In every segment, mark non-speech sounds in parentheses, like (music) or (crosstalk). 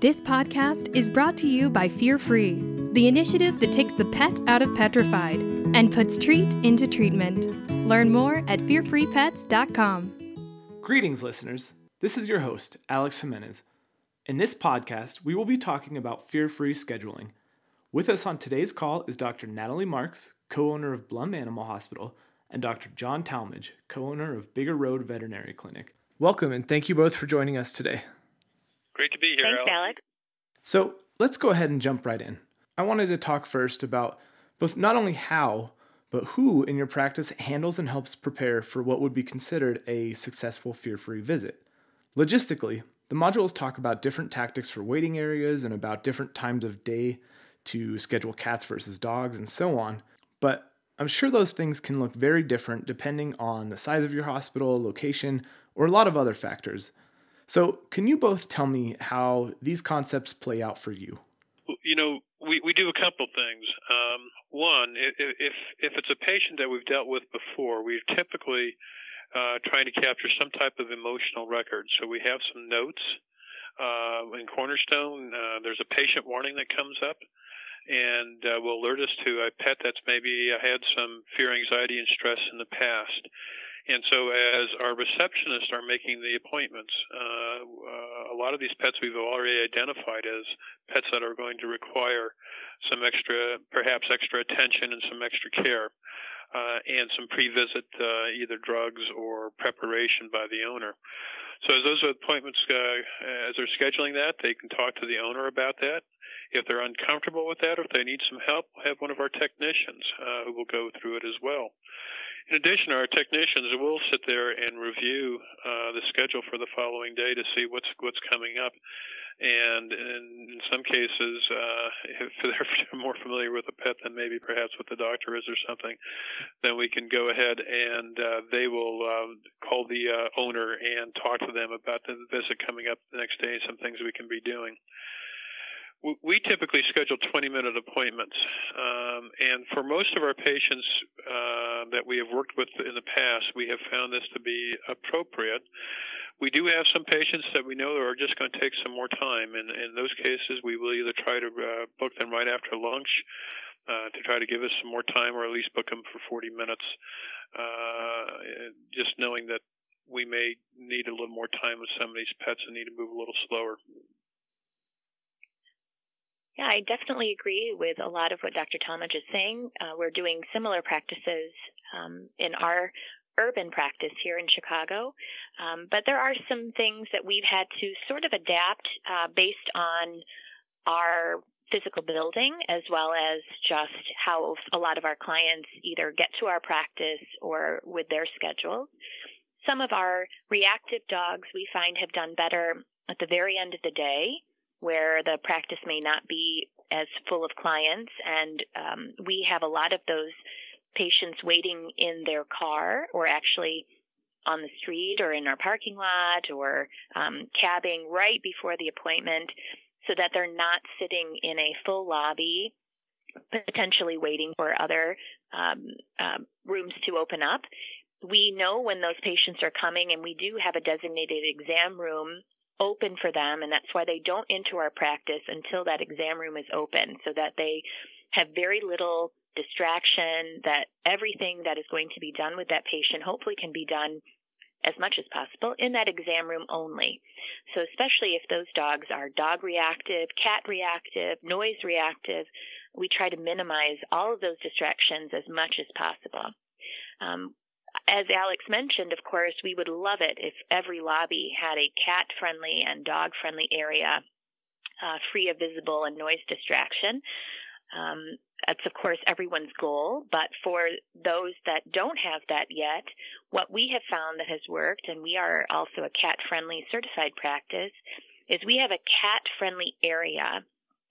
This podcast is brought to you by Fear Free, the initiative that takes the pet out of petrified and puts treat into treatment. Learn more at fearfreepets.com. Greetings, listeners. This is your host, Alex Jimenez. In this podcast, we will be talking about fear free scheduling. With us on today's call is Dr. Natalie Marks, co owner of Blum Animal Hospital, and Dr. John Talmadge, co owner of Bigger Road Veterinary Clinic. Welcome, and thank you both for joining us today. Great to be here. Thanks, Alex. Alex. So let's go ahead and jump right in. I wanted to talk first about both not only how, but who in your practice handles and helps prepare for what would be considered a successful fear free visit. Logistically, the modules talk about different tactics for waiting areas and about different times of day to schedule cats versus dogs and so on, but I'm sure those things can look very different depending on the size of your hospital, location, or a lot of other factors. So, can you both tell me how these concepts play out for you? You know, we, we do a couple things. Um, one, if if it's a patient that we've dealt with before, we're typically uh, trying to capture some type of emotional record. So we have some notes uh, in Cornerstone. Uh, there's a patient warning that comes up, and uh, will alert us to a pet that's maybe had some fear, anxiety, and stress in the past. And so, as our receptionists are making the appointments, uh, uh, a lot of these pets we've already identified as pets that are going to require some extra, perhaps extra attention and some extra care, uh, and some pre-visit uh, either drugs or preparation by the owner. So, as those appointments, uh, as they're scheduling that, they can talk to the owner about that. If they're uncomfortable with that, or if they need some help, we'll have one of our technicians uh, who will go through it as well. In addition, our technicians will sit there and review uh, the schedule for the following day to see what's what's coming up. And in, some cases, uh, (laughs) if they're (laughs) more familiar with a pet than maybe perhaps what the doctor is or something, then we can go ahead and uh, they will uh, call the uh, owner and talk to them about the visit coming up the next day and some things we can be doing we typically schedule 20 minute appointments. Um, and for most of our patients uh, that we have worked with in the past, we have found this to be appropriate. We do have some patients that we know are just going to take some more time. And in those cases, we will either try to uh, book them right after lunch uh, to try to give us some more time or at least book them for 40 minutes, uh, just knowing that we may need a little more time with some of these pets and need to move a little slower. Yeah, I definitely agree with a lot of what Dr. Talmadge is saying. Uh, we're doing similar practices um, in our urban practice here in Chicago, um, but there are some things that we've had to sort of adapt uh, based on our physical building as well as just how a lot of our clients either get to our practice or with their schedules. Some of our reactive dogs we find have done better at the very end of the day where the practice may not be as full of clients. And um, we have a lot of those patients waiting in their car or actually on the street or in our parking lot or um, cabbing right before the appointment so that they're not sitting in a full lobby potentially waiting for other um, uh, rooms to open up. We know when those patients are coming, and we do have a designated exam room open for them and that's why they don't enter our practice until that exam room is open so that they have very little distraction that everything that is going to be done with that patient hopefully can be done as much as possible in that exam room only. So especially if those dogs are dog reactive, cat reactive, noise reactive, we try to minimize all of those distractions as much as possible. Um, as Alex mentioned, of course, we would love it if every lobby had a cat friendly and dog friendly area uh, free of visible and noise distraction. Um, that's, of course, everyone's goal, but for those that don't have that yet, what we have found that has worked, and we are also a cat friendly certified practice, is we have a cat friendly area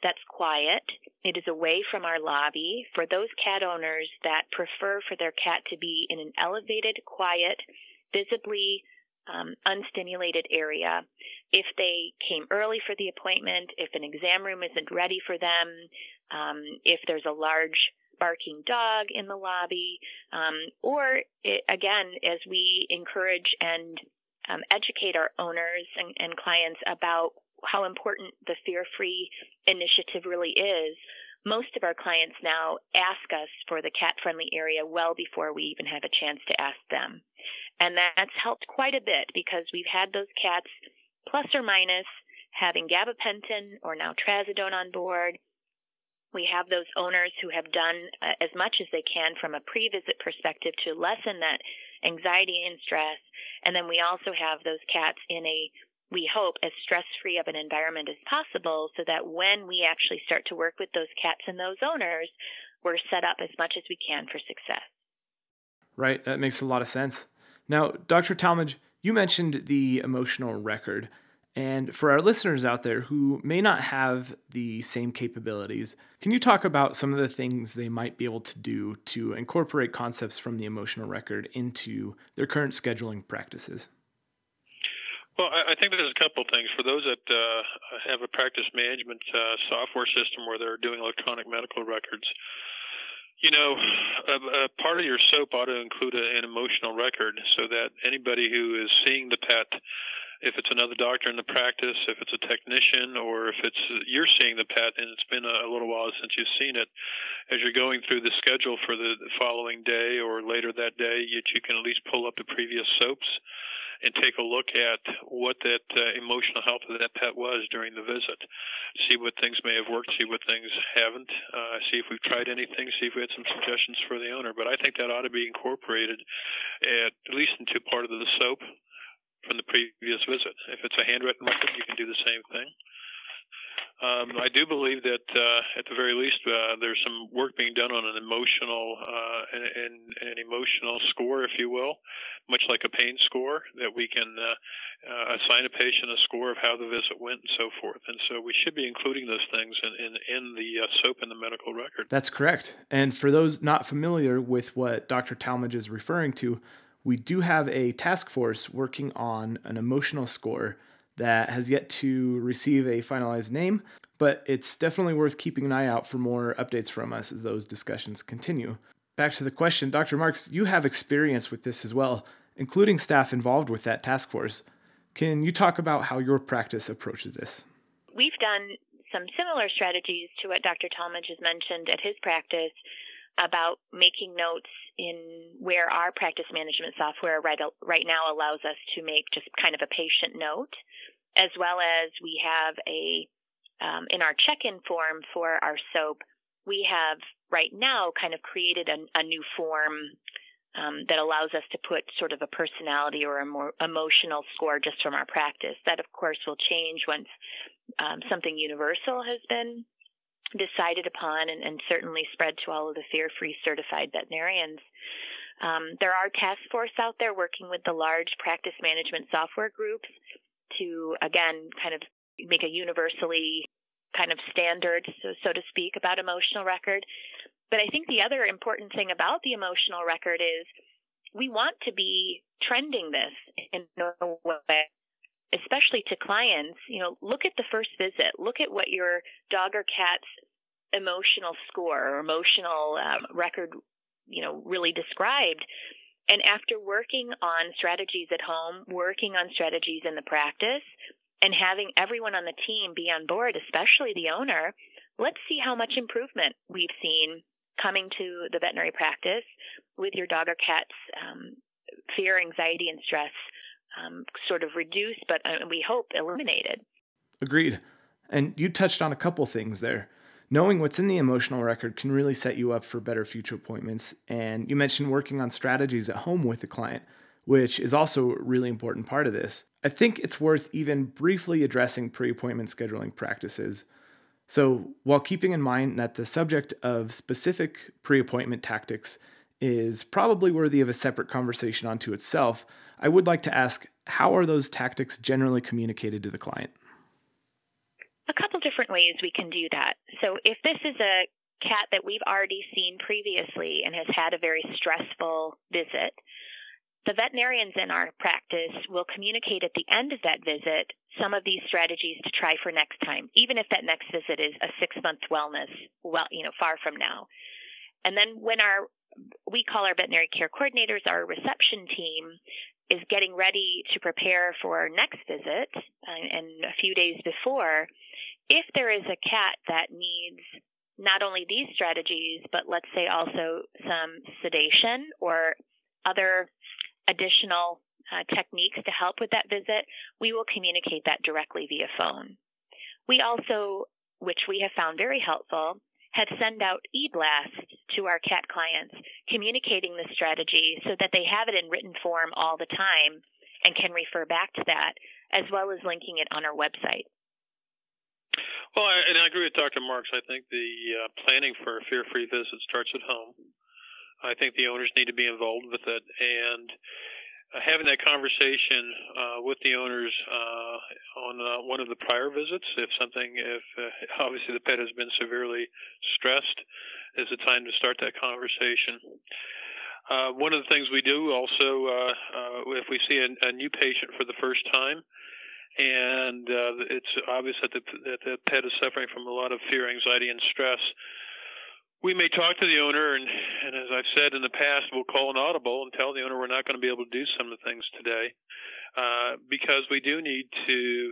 that's quiet. It is away from our lobby for those cat owners that prefer for their cat to be in an elevated, quiet, visibly um, unstimulated area. If they came early for the appointment, if an exam room isn't ready for them, um, if there's a large barking dog in the lobby, um, or it, again, as we encourage and um, educate our owners and, and clients about how important the fear free initiative really is, most of our clients now ask us for the cat friendly area well before we even have a chance to ask them. And that's helped quite a bit because we've had those cats plus or minus having gabapentin or now trazodone on board. We have those owners who have done uh, as much as they can from a pre visit perspective to lessen that anxiety and stress. And then we also have those cats in a we hope, as stress free of an environment as possible so that when we actually start to work with those cats and those owners, we're set up as much as we can for success. Right, that makes a lot of sense. Now, Dr. Talmadge, you mentioned the emotional record. And for our listeners out there who may not have the same capabilities, can you talk about some of the things they might be able to do to incorporate concepts from the emotional record into their current scheduling practices? Well, I think there's a couple of things. For those that uh, have a practice management uh, software system where they're doing electronic medical records, you know, a, a part of your SOAP ought to include a, an emotional record so that anybody who is seeing the pet, if it's another doctor in the practice, if it's a technician, or if it's you're seeing the pet and it's been a, a little while since you've seen it, as you're going through the schedule for the, following day or later that day, you, you can at least pull up the previous SOAPs and take a look at what that uh, emotional health of that pet was during the visit. See what things may have worked, see what things haven't, uh, see if we've tried anything, see if we had some suggestions for the owner. But I think that ought to be incorporated at, least into part of the SOAP from the previous visit. If it's a handwritten record, you can do the same thing. Um, I do believe that uh, at the very least uh, there's some work being done on an emotional uh, and, an emotional score, if you will, much like a pain score, that we can uh, uh, assign a patient a score of how the visit went and so forth. And so we should be including those things in, in, in the uh, SOAP in the medical record. That's correct. And for those not familiar with what Dr. Talmadge is referring to, we do have a task force working on an emotional score that has yet to receive a finalized name, but it's definitely worth keeping an eye out for more updates from us as those discussions continue. Back to the question, Dr. Marks, you have experience with this as well, including staff involved with that task force. Can you talk about how your practice approaches this? We've done some similar strategies to what Dr. Talmadge has mentioned at his practice about making notes in where our practice management software right, right now allows us to make just kind of a patient note, as well as we have a, um, in our check in form for our SOAP, we have right now kind of created a, a new form um, that allows us to put sort of a personality or a more emotional score just from our practice. That, of course, will change once um, something universal has been decided upon and, and certainly spread to all of the fear free certified veterinarians. Um, there are task force out there working with the large practice management software groups to, again, kind of make a universally kind of standard, so, so to speak, about emotional record. But I think the other important thing about the emotional record is we want to be trending this in a way especially to clients, you know, look at the first visit. Look at what your dog or cat's emotional score or emotional um, record, you know, really described. And after working on strategies at home, working on strategies in the practice, and having everyone on the team be on board, especially the owner, let's see how much improvement we've seen coming to the veterinary practice with your dog or cat's um, fear, anxiety, and stress um, sort of reduced, but uh, we hope eliminated. Agreed. And you touched on a couple things there. Knowing what's in the emotional record can really set you up for better future appointments. And you mentioned working on strategies at home with the client, which is also a really important part of this. I think it's worth even briefly addressing pre appointment scheduling practices. So, while keeping in mind that the subject of specific pre appointment tactics is probably worthy of a separate conversation unto itself, I would like to ask how are those tactics generally communicated to the client? A couple different ways we can do that. So, if this is a cat that we've already seen previously and has had a very stressful visit, the veterinarians in our practice will communicate at the end of that visit some of these strategies to try for next time, even if that next visit is a six month wellness, well, you know, far from now. And then when our we call our veterinary care coordinators our reception team is getting ready to prepare for our next visit uh, and a few days before, if there is a cat that needs not only these strategies, but let's say also some sedation or other additional uh, techniques to help with that visit, we will communicate that directly via phone. We also, which we have found very helpful, have sent out e-blasts to our CAT clients communicating the strategy so that they have it in written form all the time and can refer back to that, as well as linking it on our website. Well, and I agree with Dr. Marks. I think the uh, planning for a fear-free visit starts at home. I think the owners need to be involved with it, and uh, having that conversation uh, with the owners uh, on uh, one of the prior visits, if something, if uh, (laughs) obviously the pet has been severely stressed, is the time to start that conversation. Uh, one of the things we do also, if we see a, a, new patient for the first time, and it's obvious that the, that the pet is suffering from a lot of fear, anxiety, and stress, we may talk to the owner, and, and as I've said in the past, we'll call an audible and tell the owner we're not going to be able to do some of the things today uh, because we do need to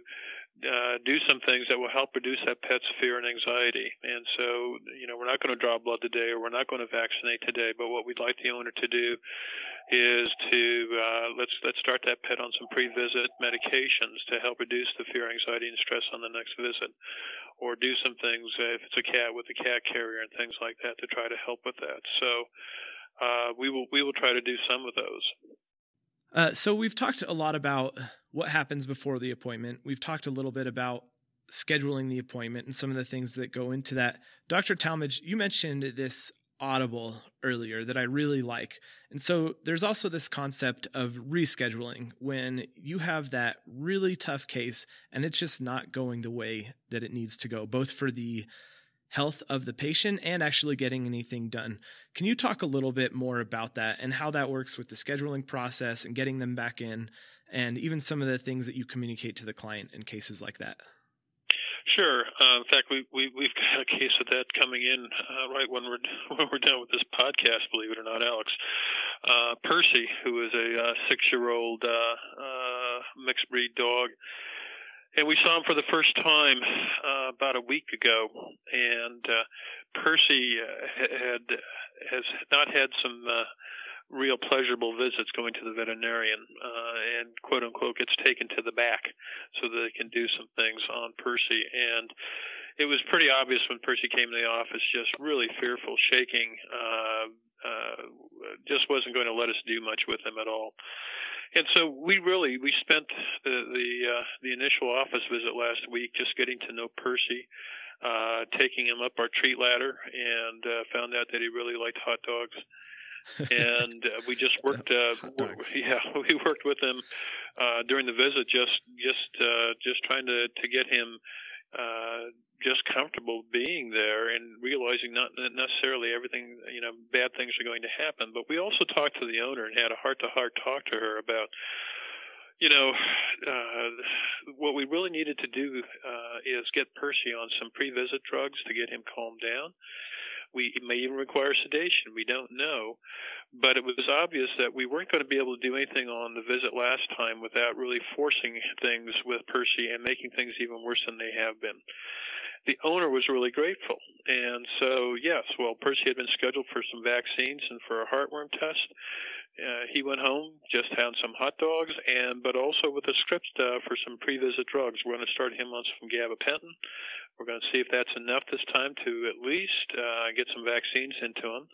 uh, do some things that will help reduce that pet's fear and anxiety. And so, you know, we're not going to draw blood today, or we're not going to vaccinate today. But what we'd like the owner to do is to uh, let's let's start that pet on some pre-visit medications to help reduce the fear, anxiety, and stress on the next visit, or do some things uh, if it's a cat with a cat carrier and things like that to try to help with that. So uh, we will we will try to do some of those. Uh, so we've talked a lot about what happens before the appointment. We've talked a little bit about scheduling the appointment and some of the things that go into that. Dr. Talmadge, you mentioned this Audible earlier that I really like. And so there's also this concept of rescheduling when you have that really tough case and it's just not going the way that it needs to go, both for the health of the patient and actually getting anything done. Can you talk a little bit more about that and how that works with the scheduling process and getting them back in and even some of the things that you communicate to the client in cases like that? Sure. Uh, in fact, we, we we've (laughs) got a case of that coming in uh, right when we're (laughs) when we're done with this podcast. Believe it or not, Alex. Uh, Percy, who is a uh, six-year-old uh, uh, mixed breed dog, and we saw him for the first time about a week ago. And Percy had has not had some real pleasurable visits going to the veterinarian uh, and quote unquote gets taken to the back so that they can do some things on Percy. And it was pretty obvious when Percy came to the office, just really fearful, shaking, uh, uh, just wasn't going to let us do much with him at all. And so we really we spent the the, uh, the initial office visit last week just getting to know Percy, uh, taking him up our treat ladder, and uh, found out that he really liked hot dogs and uh, we just (laughs) worked. Uh, (laughs) yeah, (laughs) we worked with him uh, during the visit, just just uh, just trying to to get him uh, just comfortable being there and realizing not necessarily everything you know bad things are going to happen. But we also talked to the owner and had a heart to heart talk to her about you know, uh, what we really needed to do uh, is get Percy on some pre-visit drugs to get him calmed down. We it may even require sedation. We don't know, but it was obvious that we weren't going to be able to do anything on the visit last time without really forcing things with Percy and making things even worse than they have been. The owner was really grateful, and so yes, well, Percy had been scheduled for some vaccines and for a heartworm test. Uh, he went home, just had some hot dogs, and but also with a script uh, for some pre-visit drugs. We're going to start him on some gabapentin. We're going to see if that's enough this time to at least uh, get some vaccines into him.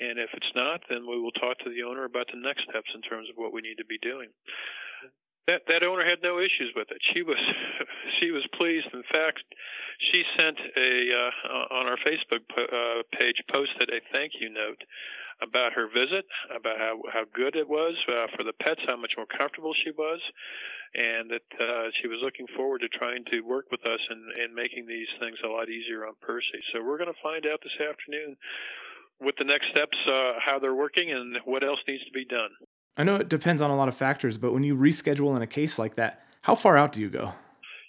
And if it's not, then we will talk to the owner about the next steps in terms of what we need to be doing. That that owner had no issues with it. She was (laughs) she was pleased. In fact, she sent a uh, on our Facebook uh, page posted a thank you note about her visit, about how how good it was uh, for the pets, how much more comfortable she was, and that uh, she was looking forward to trying to work with us and, and making these things a lot easier on Percy. So we're going to find out this afternoon what the next steps, uh, how they're working, and what else needs to be done. I know it depends on a lot of factors, but when you reschedule in a case like that, how far out do you go?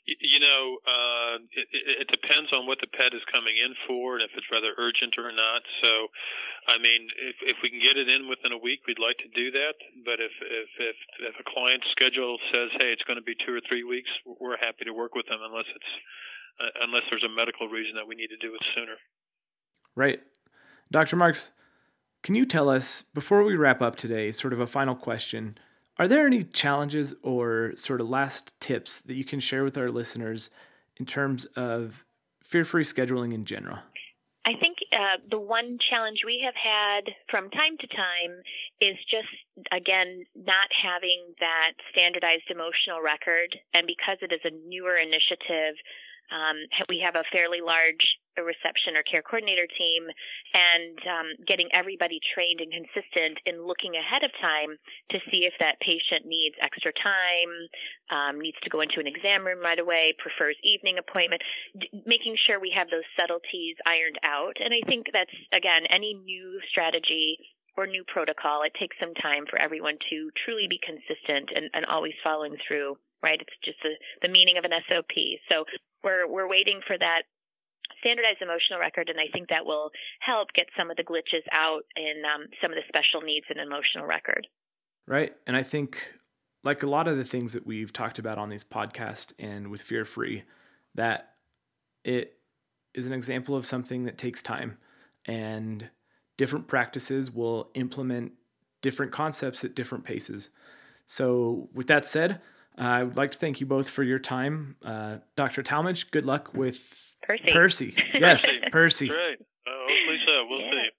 You know, uh, it, it depends on what the pet is coming in for and if it's rather urgent or not. So, I mean, if if we can get it in within a week, we'd like to do that. But if if if, if a client's schedule says, hey, it's going to be two or three weeks, we're happy to work with them unless it's uh, unless there's a medical reason that we need to do it sooner. Right, Dr. Marks. Can you tell us before we wrap up today, sort of a final question? Are there any challenges or sort of last tips that you can share with our listeners in terms of fear free scheduling in general? I think uh, the one challenge we have had from time to time is just, again, not having that standardized emotional record. And because it is a newer initiative, um, we have a fairly large reception or care coordinator team and um, getting everybody trained and consistent in looking ahead of time to see if that patient needs extra time, um, needs to go into an exam room right away, prefers evening appointment, d- making sure we have those subtleties ironed out. And I think that's, again, any new strategy or new protocol, it takes some time for everyone to truly be consistent and, and always following through, right? It's just the, the meaning of an SOP. So we're, we're waiting for that standardized emotional record, and I think that will help get some of the glitches out in um, some of the special needs in emotional record. Right. And I think, like a lot of the things that we've talked about on these podcasts and with Fear Free, that it is an example of something that takes time and different practices will implement different concepts at different paces. So, with that said, uh, I would like to thank you both for your time. Uh, Dr. Talmadge, good luck with Percy. Percy. (laughs) Yes, Percy. Great. Uh, hopefully so. We'll Yeah. see.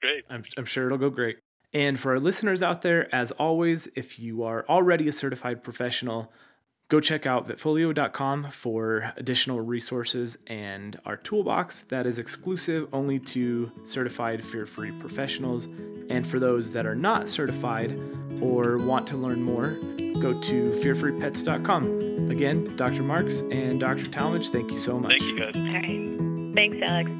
Great. I'm, I'm sure it'll go great. And for our listeners out there, as always, if you are already a certified professional, go check out vetfolio.com for additional resources and our toolbox that is exclusive only to certified fear free professionals. And for those that are not certified or want to learn more, go to fearfreepets.com. Again, Dr. Marks and Dr. Talmadge, thank you so much. Thank you, guys. All right. Thanks, Alex.